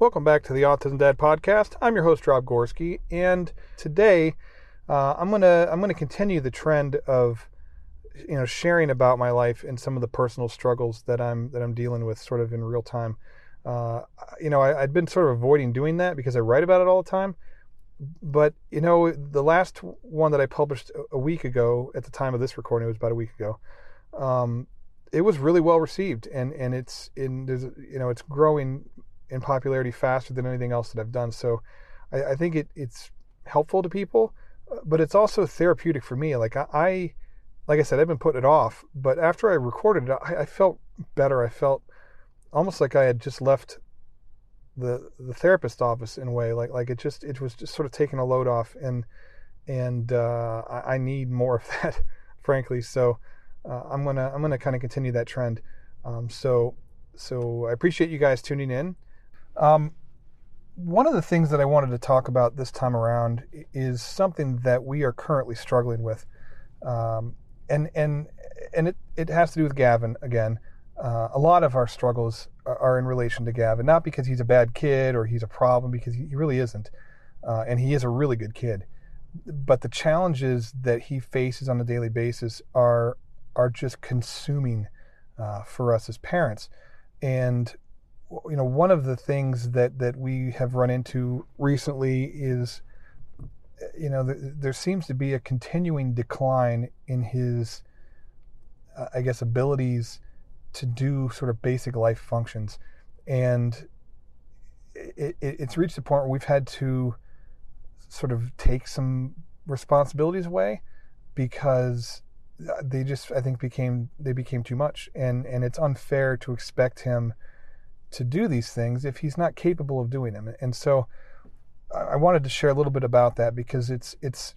Welcome back to the Autism Dad podcast. I'm your host Rob Gorski, and today uh, I'm gonna I'm gonna continue the trend of you know sharing about my life and some of the personal struggles that I'm that I'm dealing with sort of in real time. Uh, you know, I, I'd been sort of avoiding doing that because I write about it all the time. But you know, the last one that I published a week ago, at the time of this recording, it was about a week ago. Um, it was really well received, and and it's in there's you know it's growing in popularity faster than anything else that I've done. So I, I think it, it's helpful to people, but it's also therapeutic for me. Like I, I, like I said, I've been putting it off, but after I recorded it, I, I felt better. I felt almost like I had just left the the therapist office in a way. Like like it just it was just sort of taking a load off, and and uh, I, I, need more of that, frankly. So uh, I'm gonna I'm gonna kind of continue that trend. Um, so so I appreciate you guys tuning in. Um, one of the things that I wanted to talk about this time around is something that we are currently struggling with, um, and and and it, it has to do with Gavin again. Uh, a lot of our struggles are, in relation to Gavin, not because he's a bad kid or he's a problem, because he, he really isn't, uh, and he is a really good kid. But the challenges that he faces on a daily basis are are just consuming uh, for us as parents, and you know, one of the things that that we have run into recently is, you know, the, there seems to be a continuing decline in his, uh, I guess, abilities to do sort of basic life functions, and it, it, it's reached a point where we've had to sort of take some responsibilities away because they just I think became they became too much. And and it's unfair to expect him to do these things if he's not capable of doing them. And so I wanted to share a little bit about that because it's it's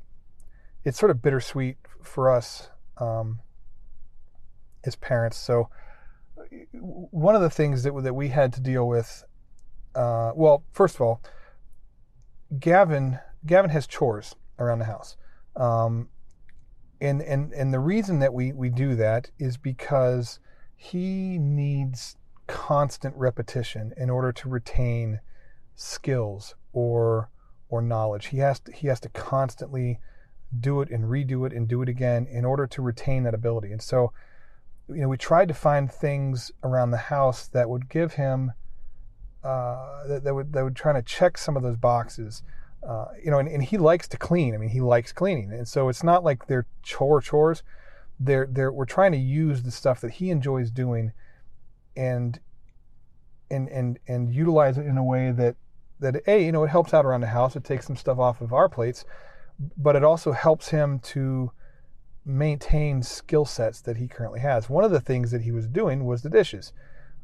it's sort of bittersweet for us um, as parents. So one of the things that that we had to deal with, uh, well, first of all, Gavin Gavin has chores around the house, um, and and and the reason that we we do that is because he needs constant repetition in order to retain skills or or knowledge. He has to, he has to constantly do it and redo it and do it again in order to retain that ability. And so, you know, we tried to find things around the house that would give him uh, that, that would that would try to check some of those boxes. Uh, you know, and, and he likes to clean. I mean, he likes cleaning, and so it's not like they're chore chores. They're they're we're trying to use the stuff that he enjoys doing and and and and utilize it in a way that that a you know it helps out around the house. It takes some stuff off of our plates, but it also helps him to maintain skill sets that he currently has. One of the things that he was doing was the dishes.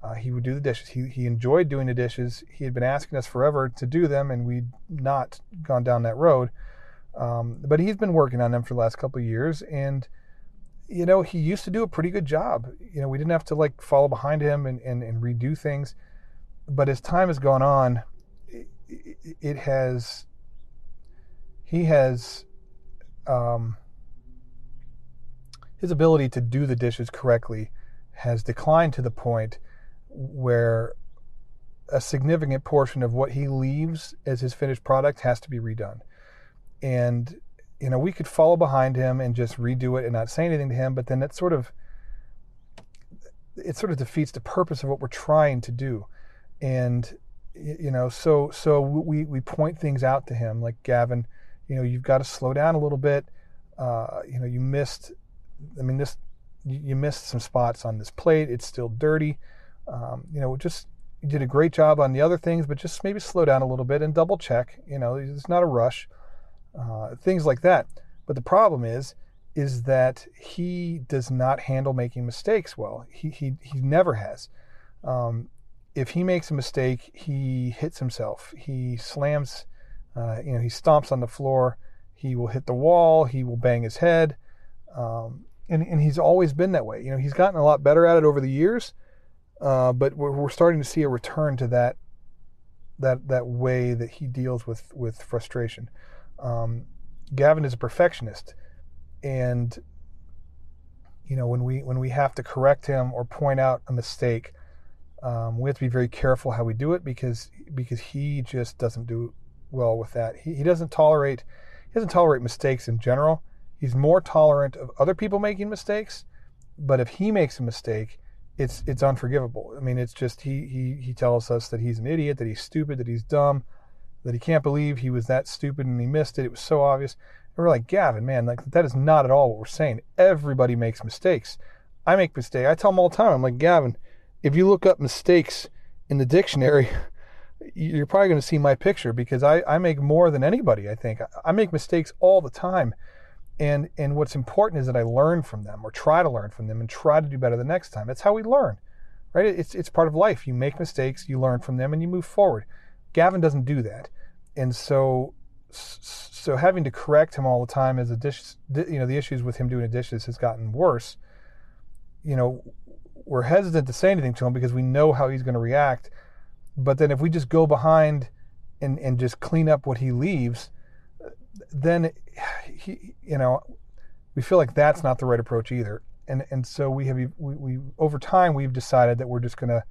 Uh, he would do the dishes. He, he enjoyed doing the dishes. He had been asking us forever to do them, and we'd not gone down that road. Um, but he's been working on them for the last couple of years, and you know, he used to do a pretty good job. You know, we didn't have to like follow behind him and, and, and redo things. But as time has gone on, it, it has, he has, um, his ability to do the dishes correctly has declined to the point where a significant portion of what he leaves as his finished product has to be redone. And you know, we could follow behind him and just redo it and not say anything to him, but then that sort of it sort of defeats the purpose of what we're trying to do. And you know, so so we we point things out to him like Gavin, you know, you've got to slow down a little bit. Uh, you know, you missed I mean this you missed some spots on this plate. It's still dirty. Um, you know, just you did a great job on the other things, but just maybe slow down a little bit and double check. You know, it's not a rush uh, things like that. But the problem is, is that he does not handle making mistakes well. He he he never has. Um, if he makes a mistake, he hits himself. He slams, uh, you know, he stomps on the floor. He will hit the wall. He will bang his head. Um, and, and he's always been that way. You know, he's gotten a lot better at it over the years, uh, but we're, we're starting to see a return to that that that way that he deals with with frustration. Um, Gavin is a perfectionist, and you know when we when we have to correct him or point out a mistake, Um, we have to be very careful how we do it because because he just doesn't do well with that. He, he doesn't tolerate he doesn't tolerate mistakes in general. He's more tolerant of other people making mistakes, but if he makes a mistake, it's it's unforgivable. I mean, it's just he he he tells us that he's an idiot, that he's stupid, that he's dumb, that he can't believe he was that stupid and he missed it. It was so obvious. And we're like, Gavin, man, like that is not at all what we're saying. Everybody makes mistakes. I make mistakes. I tell him all the time. I'm like, Gavin, if you look up mistakes in the dictionary, you're probably going to see my picture because I, I make more than anybody, I think. I make mistakes all the time. And, and what's important is that I learn from them or try to learn from them and try to do better the next time. That's how we learn, right? It's, it's part of life. You make mistakes, you learn from them, and you move forward. Gavin doesn't do that. And so, so having to correct him all the time as a dish, you know, the issues with him doing the dishes has gotten worse. You know, we're hesitant to say anything to him because we know how he's going to react. But then if we just go behind and, and just clean up what he leaves, then he, you know, we feel like that's not the right approach either. And and so we have we, we over time we've decided that we're just going to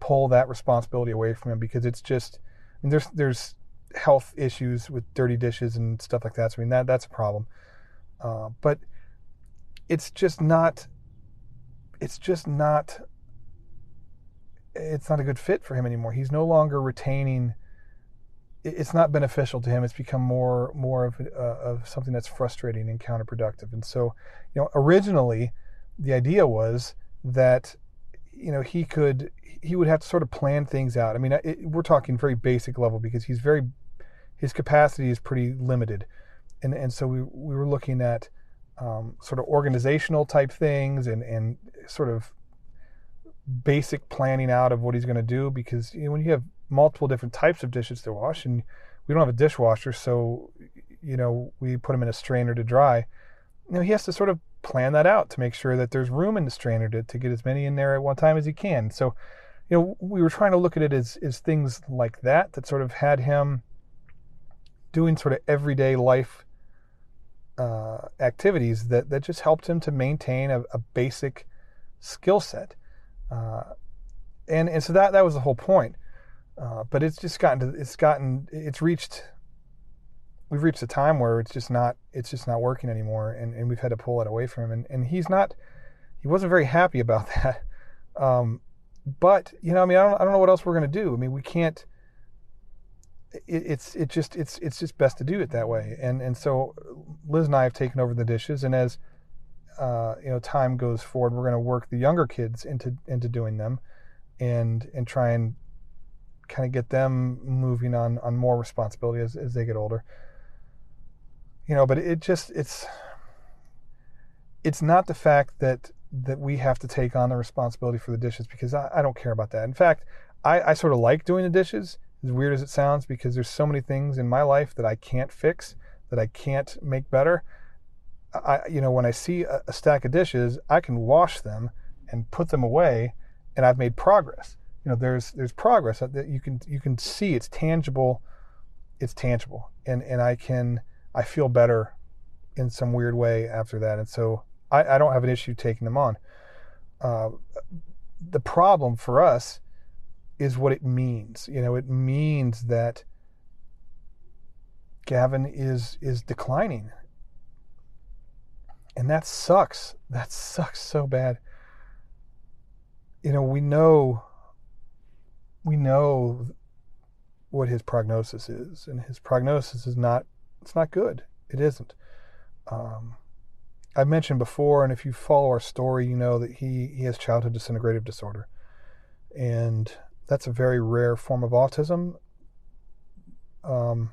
pull that responsibility away from him because it's just mean, there's there's health issues with dirty dishes and stuff like that. So I mean that that's a problem. Uh, but it's just not it's just not it's not a good fit for him anymore. He's no longer retaining. It's not beneficial to him. It's become more more of uh, of something that's frustrating and counterproductive. And so, you know, originally the idea was that you know he could he would have to sort of plan things out. I mean, it, we're talking very basic level because he's very his capacity is pretty limited, and and so we we were looking at um, sort of organizational type things and and sort of basic planning out of what he's going to do because you know, when you have multiple different types of dishes to wash and we don't have a dishwasher so you know we put him in a strainer to dry you know he has to sort of plan that out to make sure that there's room in the strainer to, to get as many in there at one time as he can so you know we were trying to look at it as, as things like that that sort of had him doing sort of everyday life uh, activities that, that just helped him to maintain a, a basic skill set. Uh, and, and so that, that was the whole point. Uh, but it's just gotten to, it's gotten, it's reached, we've reached a time where it's just not, it's just not working anymore. And, and we've had to pull it away from him. And, and he's not, he wasn't very happy about that. Um, but, you know, I mean, I don't, I don't know what else we're going to do. I mean, we can't, it, it's it just it's it's just best to do it that way. And and so Liz and I have taken over the dishes, and as uh, you know time goes forward, we're going to work the younger kids into into doing them, and and try and kind of get them moving on on more responsibility as as they get older. You know, but it just it's it's not the fact that that we have to take on the responsibility for the dishes because I, I don't care about that. In fact, I, I sort of like doing the dishes as weird as it sounds, because there's so many things in my life that I can't fix, that I can't make better. I, you know, when I see a, a stack of dishes, I can wash them and put them away, and I've made progress. You know, there's there's progress that you can you can see. It's tangible. It's tangible, and and I can I feel better in some weird way after that, and so I, I don't have an issue taking them on. Uh, the problem for us is what it means. You know, it means that Gavin is is declining. And that sucks. That sucks so bad. You know, we know we know what his prognosis is, and his prognosis is not it's not good. It isn't. Um, I mentioned before, and if you follow our story, you know that he he has childhood disintegrative disorder, and that's a very rare form of autism. Um,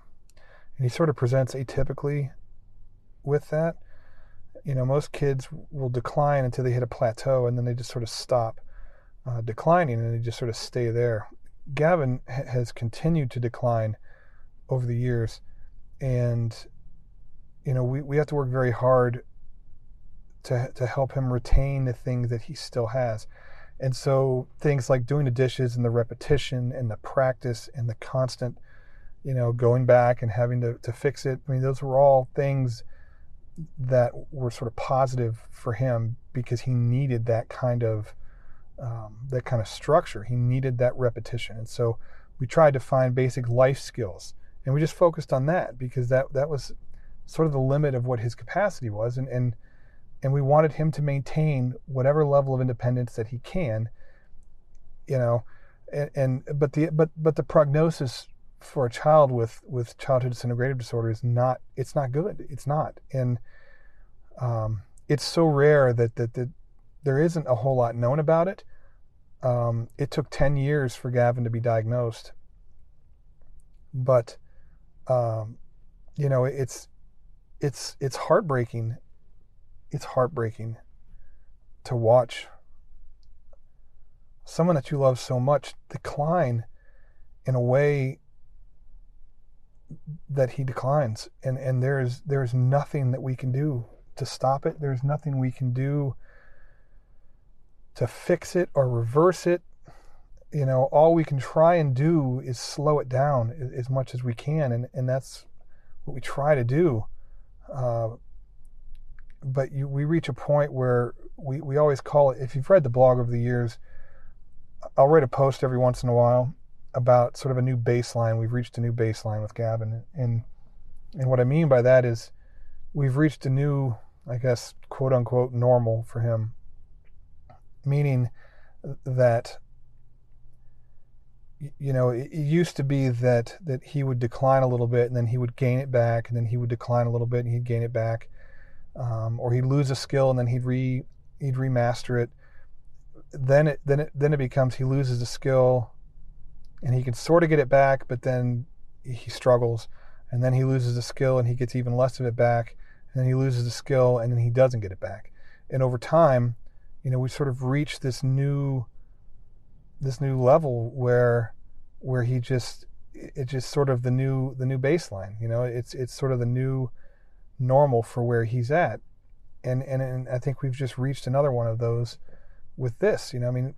and he sort of presents atypically with that. You know, most kids will decline until they hit a plateau and then they just sort of stop uh, declining and they just sort of stay there. Gavin ha- has continued to decline over the years. And, you know, we, we have to work very hard to, to help him retain the things that he still has. And so things like doing the dishes and the repetition and the practice and the constant, you know, going back and having to, to fix it. I mean, those were all things that were sort of positive for him because he needed that kind of um, that kind of structure. He needed that repetition, and so we tried to find basic life skills, and we just focused on that because that that was sort of the limit of what his capacity was, and and and we wanted him to maintain whatever level of independence that he can, you know, and, and but the but but the prognosis for a child with with childhood disintegrative disorder is not it's not good. It's not. And um, it's so rare that, that that there isn't a whole lot known about it. Um, it took 10 years for Gavin to be diagnosed. But um, you know it's it's it's heartbreaking. It's heartbreaking to watch someone that you love so much decline in a way that he declines. And and there's there's nothing that we can do to stop it. There's nothing we can do to fix it or reverse it you know all we can try and do is slow it down as much as we can and and that's what we try to do uh, but you, we reach a point where we, we always call it if you've read the blog over the years i'll write a post every once in a while about sort of a new baseline. We've reached a new baseline with Gavin, and and what I mean by that is we've reached a new, I guess, quote unquote, normal for him. Meaning that you know it used to be that that he would decline a little bit and then he would gain it back and then he would decline a little bit and he'd gain it back um, or he'd lose a skill and then he'd re he'd remaster it. Then it then it then it becomes he loses a skill and he can sort of get it back, but then he struggles, and then he loses a skill and he gets even less of it back, and then he loses a skill and then he doesn't get it back. And over time, you know, we sort of reach this new this new level where where he just it's just sort of the new the new baseline. You know, it's it's sort of the new normal for where he's at. And and, and I think we've just reached another one of those with this. You know, I mean,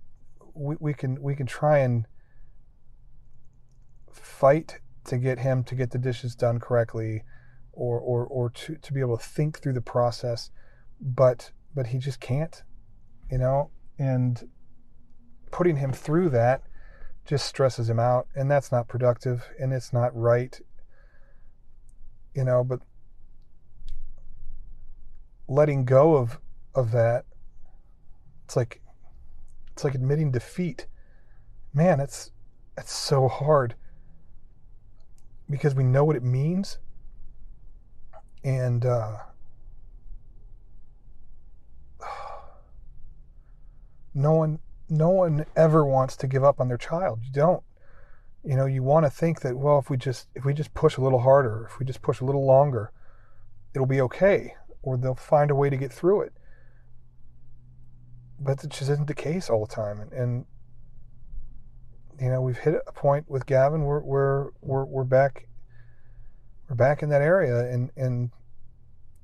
we, we can we can try and fight to get him to get the dishes done correctly or or or to, to be able to think through the process but but he just can't you know and putting him through that just stresses him out and that's not productive and it's not right you know but letting go of of that it's like it's like admitting defeat man it's it's so hard because we know what it means. And uh, no one no one ever wants to give up on their child. You don't. You know, you want to think that well, if we just if we just push a little harder, if we just push a little longer, it'll be okay, or they'll find a way to get through it. But it just isn't the case all the time, and, and you know, we've hit a point with Gavin where we're we're we're back we're back in that area and and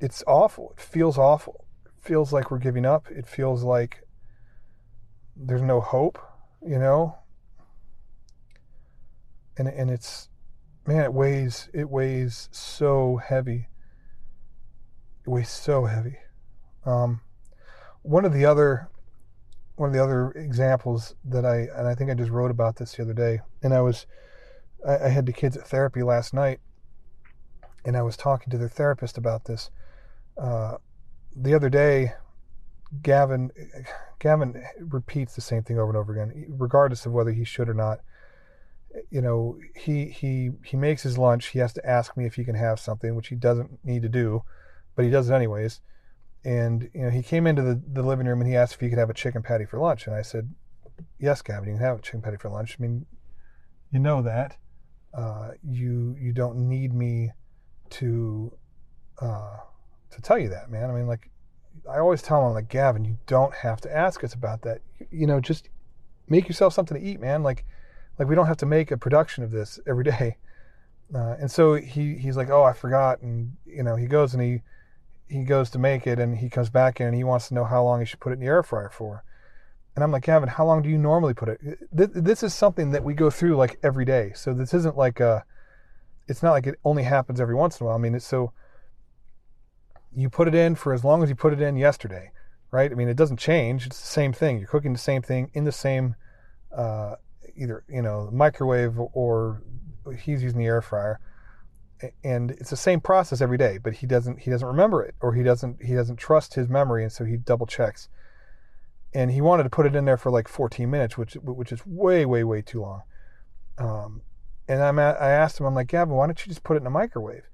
it's awful. It feels awful. It feels like we're giving up. It feels like there's no hope, you know? And and it's man, it weighs it weighs so heavy. It weighs so heavy. Um, one of the other one of the other examples that I and I think I just wrote about this the other day, and I was I, I had the kids at therapy last night, and I was talking to their therapist about this uh, the other day. Gavin Gavin repeats the same thing over and over again, regardless of whether he should or not. You know, he he he makes his lunch. He has to ask me if he can have something, which he doesn't need to do, but he does it anyways. And you know he came into the, the living room and he asked if he could have a chicken patty for lunch. And i said yes Gavin, you can have a chicken patty for lunch. I mean you know that. Uh, you you don't need me to uh, to tell you that man. I mean like i always tell him like gavin you don't have to ask us about that you know just make yourself something to eat man like like we don't have to make a production of this every day uh, and so he he's like oh i forgot and you know he goes and he he goes to make it and he comes back in and he wants to know how long he should put it in the air fryer for. And I'm like, Gavin, how long do you normally put it? This is something that we go through like every day. So this isn't like a, it's not like it only happens every once in a while. I mean, it's so you put it in for as long as you put it in yesterday. right? I mean, it doesn't change. It's the same thing. You're cooking the same thing in the same, uh, either you know, microwave or he's using the air fryer, and it's the same process every day. But he doesn't he doesn't remember it, or he doesn't he doesn't trust his memory, and so he double checks. And he wanted to put it in there for like 14 minutes, which which is way way way too long. Um, and I'm at, I asked him, I'm like, Gavin, why don't you just put it in a microwave?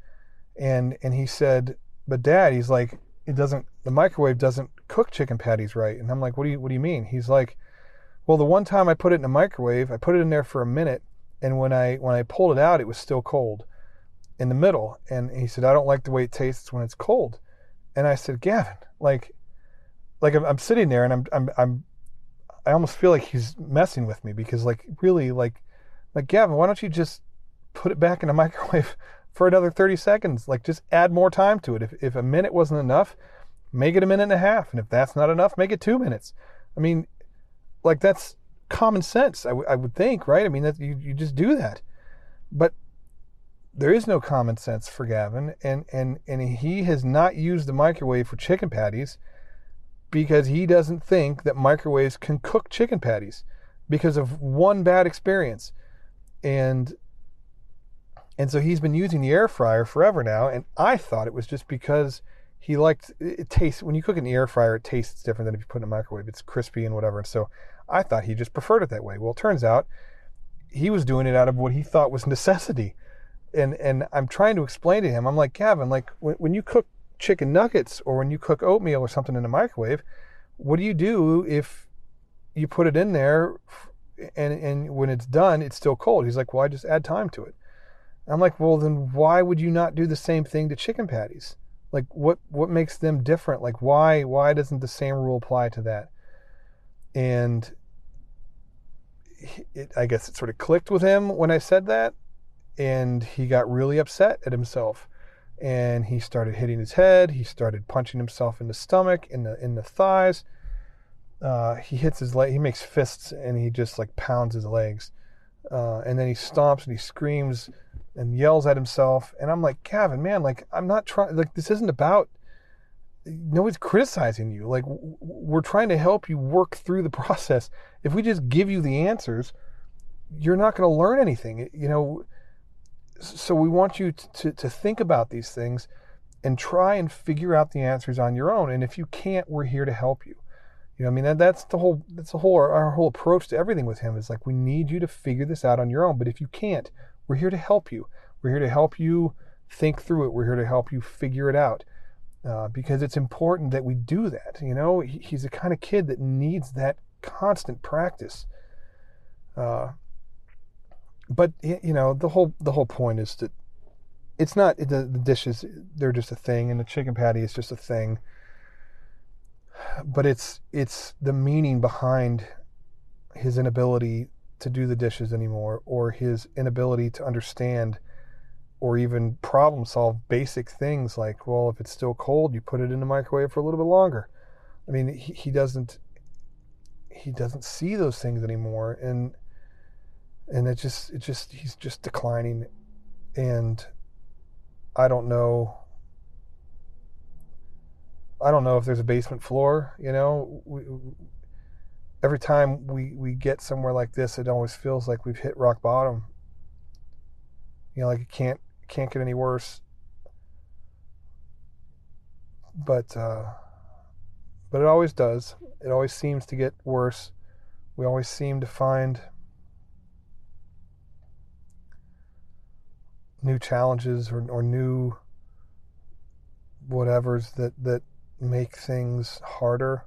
And and he said, but Dad, he's like, it doesn't the microwave doesn't cook chicken patties right. And I'm like, what do you what do you mean? He's like, well, the one time I put it in a microwave, I put it in there for a minute, and when I when I pulled it out, it was still cold in the middle. And he said, I don't like the way it tastes when it's cold. And I said, Gavin, like, like I'm, I'm sitting there and I'm I'm I'm I almost feel like he's messing with me because like really like like Gavin, why don't you just put it back in a microwave for another 30 seconds? Like just add more time to it. If if a minute wasn't enough, make it a minute and a half. And if that's not enough, make it two minutes. I mean, like that's common sense, I, w- I would think, right? I mean, that you, you just do that. But there is no common sense for Gavin, and, and, and he has not used the microwave for chicken patties because he doesn't think that microwaves can cook chicken patties because of one bad experience. And and so he's been using the air fryer forever now, and I thought it was just because he liked it tastes when you cook in the air fryer it tastes different than if you put it in a microwave. It's crispy and whatever and so i thought he just preferred it that way. Well it turns out he was doing it out of what he thought was necessity. And and i'm trying to explain to him i'm like gavin like when, when you cook chicken nuggets or when you cook oatmeal or something in the microwave what do you do if you put it in there and and when it's done it's still cold? He's like well i just add time to it i'm like well then why would you not do the same thing to chicken patties? Like what what makes them different? Like why why doesn't the same rule apply to that? And it, i guess it sort of clicked with him when i said that and he got really upset at himself. And he started hitting his head he started punching himself in the stomach in the in the thighs. Uh, he hits his leg he makes fists and he just like pounds his legs. Uh, and then he stomps and he screams and yells at himself. And I'm like, Gavin, man, like I'm not trying. Like this isn't about. Nobody's criticizing you. Like we're trying to help you work through the process. If we just give you the answers, you're not going to learn anything. You know. So we want you to, to think about these things and try and figure out the answers on your own. And if you can't, we're here to help you. You know, I mean, that, that's the whole, that's the whole, our, our whole approach to everything with him is like, we need you to figure this out on your own. But if you can't, we're here to help you. We're here to help you think through it. We're here to help you figure it out. Uh, because it's important that we do that. You know, he, he's the kind of kid that needs that constant practice. Uh, but you know, the whole the whole point is that it's not the, the dishes; they're just a thing, and the chicken patty is just a thing. But it's it's the meaning behind his inability to do the dishes anymore or his inability to understand or even problem solve basic things like well if it's still cold you put it in the microwave for a little bit longer. I mean he, he doesn't he doesn't see those things anymore and and it just it just he's just declining. And i don't know i don't know if there's a basement floor you know we, every time we, we get somewhere like this, it always feels like we've hit rock bottom. You know, like it can't can't get any worse. But uh, but it always does. It always seems to get worse. We always seem to find new challenges or, or new whatevers that that make things harder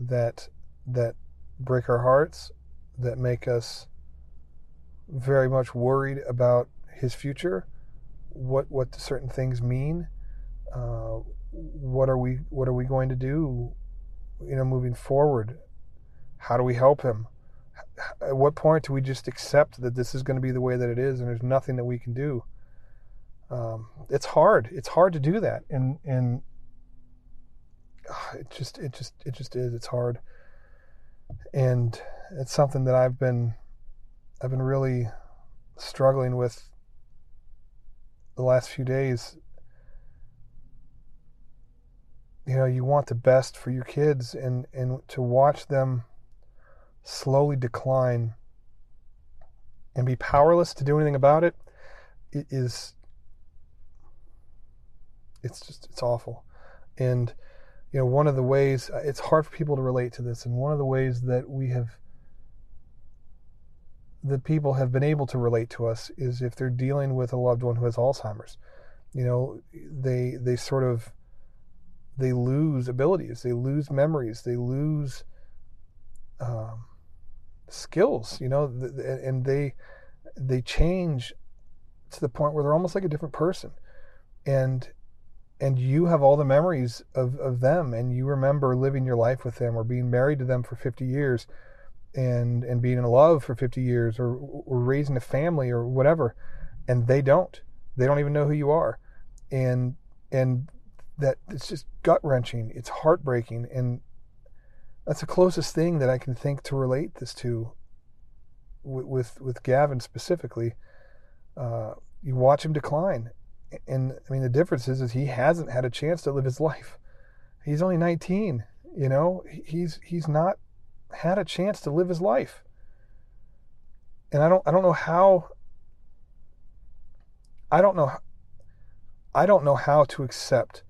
that that break our hearts, that make us very much worried about his future, what what certain things mean, uh, what are we what are we going to do, you know, moving forward? How do we help him? At what point do we just accept that this is going to be the way that it is, and there's nothing that we can do? Um, it's hard. It's hard to do that, and and it just it just it just is. It's hard and it's something that I've been I've been really struggling with the last few days you know, you want the best for your kids and, and to watch them slowly decline and be powerless to do anything about it, it is it's just it's awful. And you know, one of the ways it's hard for people to relate to this, and one of the ways that we have that people have been able to relate to us is if they're dealing with a loved one who has Alzheimer's. You know, they they sort of they lose abilities, they lose memories, they lose um, skills. You know, and they they change to the point where they're almost like a different person, and and you have all the memories of, of them and you remember living your life with them or being married to them for 50 years and and being in love for 50 years or, or raising a family or whatever and they don't. They don't even know who you are. And and that it's just gut wrenching it's heartbreaking. And that's the closest thing that I can think to relate this to with with, with Gavin specifically. Uh, you watch him decline and I mean the difference is is he hasn't had a chance to live his life he's only 19 you know he's he's not had a chance to live his life. And I don't I don't know how I don't know I don't know how to accept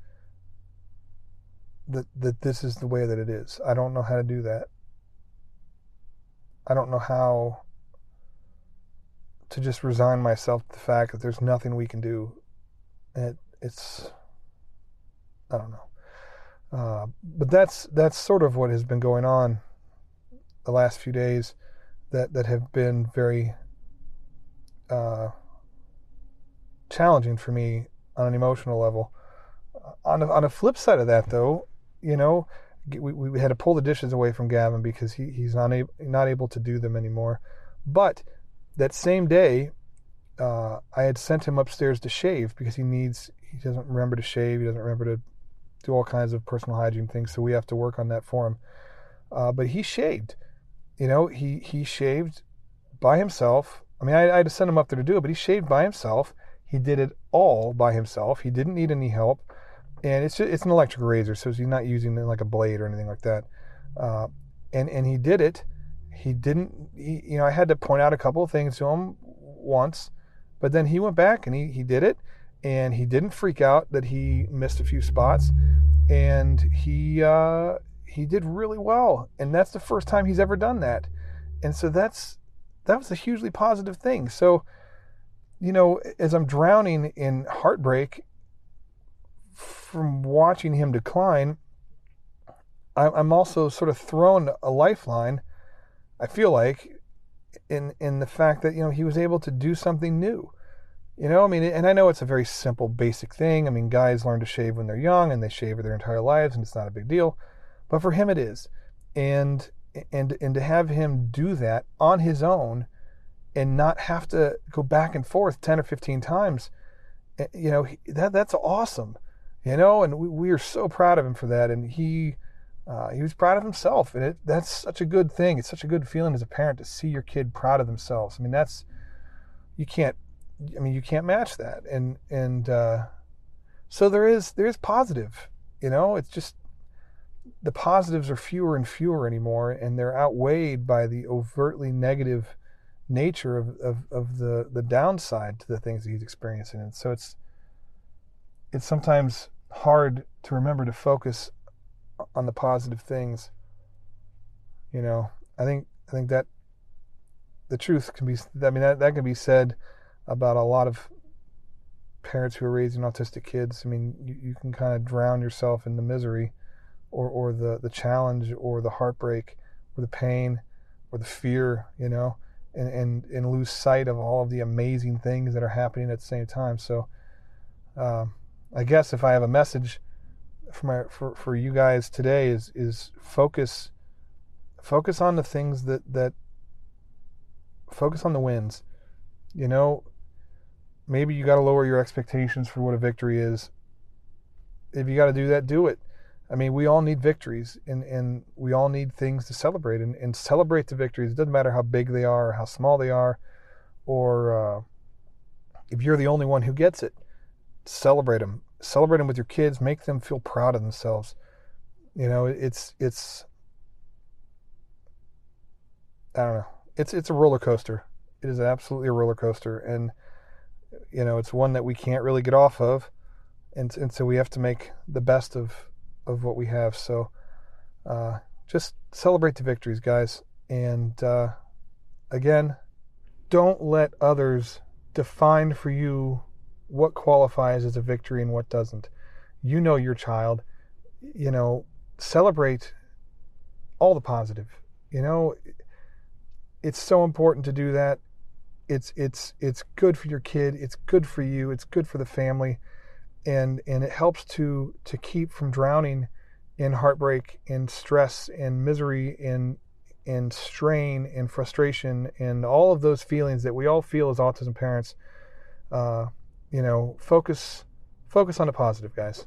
that that this is the way that it is. I don't know how to do that. I don't know how to just resign myself to the fact that there's nothing we can do. It, it's I don't know. Uh, but that's that's sort of what has been going on the last few days that that have been very uh, challenging for me on an emotional level. Uh, on a, on a flip side of that, though, you know, we, we had to pull the dishes away from Gavin because he, he's not able not able to do them anymore. But that same day, uh, I had sent him upstairs to shave because he needs he doesn't remember to shave. He doesn't remember to do all kinds of personal hygiene things. So we have to work on that for him. Uh, but he shaved, you know, he he shaved by himself. I mean, I, I had to send him up there to do it, but he shaved by himself. He did it all by himself. He didn't need any help, and it's just, it's an electric razor, so he's not using like a blade or anything like that. Uh, and and he did it. He didn't. He, you know, I had to point out a couple of things to him once, but then he went back and he he did it, and he didn't freak out that he missed a few spots, and he uh, he did really well, and that's the first time he's ever done that, and so that's that was a hugely positive thing. So, you know, as I'm drowning in heartbreak from watching him decline, I'm also sort of thrown a lifeline. I feel like in in the fact that you know he was able to do something new. You know, I mean, and I know it's a very simple, basic thing. I mean, guys learn to shave when they're young, and they shave their entire lives, and it's not a big deal. But for him, it is, and and and to have him do that on his own, and not have to go back and forth ten or fifteen times, eh, you know, that that's awesome, you know, and we, we are so proud of him for that, and he. Uh, he was proud of himself, and it, that's such a good thing. It's such a good feeling as a parent to see your kid proud of themselves. I mean, that's you can't. I mean, you can't match that, and and uh, so there is there is positive. You know, it's just the positives are fewer and fewer anymore, and they're outweighed by the overtly negative nature of, of, of the, the downside to the things that he's experiencing. And so it's it's sometimes hard to remember to focus on the positive things. You know, I think I think that the truth can be I mean that, that can be said about a lot of parents who are raising autistic kids. I mean, you, you can kind of drown yourself in the misery or, or the, the challenge or the heartbreak or the pain or the fear, you know, and, and, and lose sight of all of the amazing things that are happening at the same time. So um, I guess if I have a message for my for, for you guys today is is focus focus on the things that that focus on the wins. You know, maybe you got to lower your expectations for what a victory is. If you got to do that, do it. I mean, we all need victories and, and we all need things to celebrate and, and celebrate the victories. It doesn't matter how big they are or how small they are, or uh, if you're the only one who gets it, celebrate them. Celebrate them with your kids. Make them feel proud of themselves. You know, it's it's I don't know. It's it's a roller coaster. It is absolutely a roller coaster, and you know, it's one that we can't really get off of, and and so we have to make the best of of what we have. So, uh, just celebrate the victories, guys, and uh, again, don't let others define for you what qualifies as a victory and what doesn't. You know your child. You know, celebrate all the positive. You know, it's so important to do that. It's it's it's good for your kid. It's good for you. It's good for the family, and and it helps to to keep from drowning in heartbreak, in stress, in misery, in in strain, in frustration, and all of those feelings that we all feel as autism parents. Uh, you know, focus focus on the positive, guys.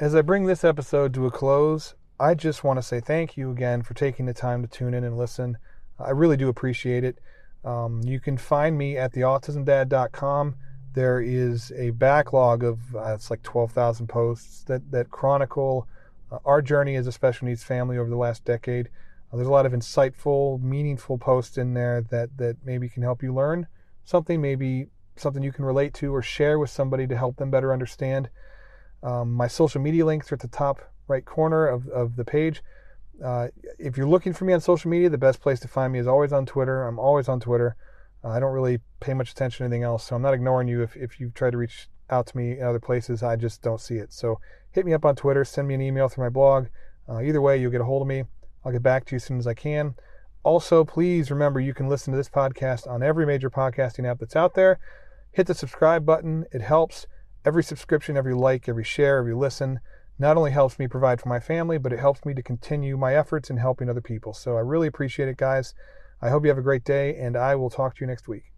As I bring this episode to a close, I just want to say thank you again for taking the time to tune in and listen. I really do appreciate it. Um, you can find me at theautismdad.com. There is a backlog of uh, it's like 12,000 posts that that chronicle uh, our journey as a special needs family over the last decade. Uh, there's a lot of insightful, meaningful posts in there that that maybe can help you learn something, maybe something you can relate to or share with somebody to help them better understand. Um, my social media links are at the top right corner of, of the page. Uh, if you're looking for me on social media, the best place to find me is always on Twitter. I'm always on Twitter. Uh, I don't really pay much attention to anything else, so I'm not ignoring you if, if you try to reach out to me in other places. I just don't see it. So hit me up on Twitter, send me an email through my blog. Uh, either way, you'll get a hold of me. I'll get back to you as soon as I can. Also, please remember you can listen to this podcast on every major podcasting app that's out there. Hit the subscribe button, it helps. Every subscription, every like, every share, every listen not only helps me provide for my family, but it helps me to continue my efforts in helping other people. So I really appreciate it, guys. I hope you have a great day, and I will talk to you next week.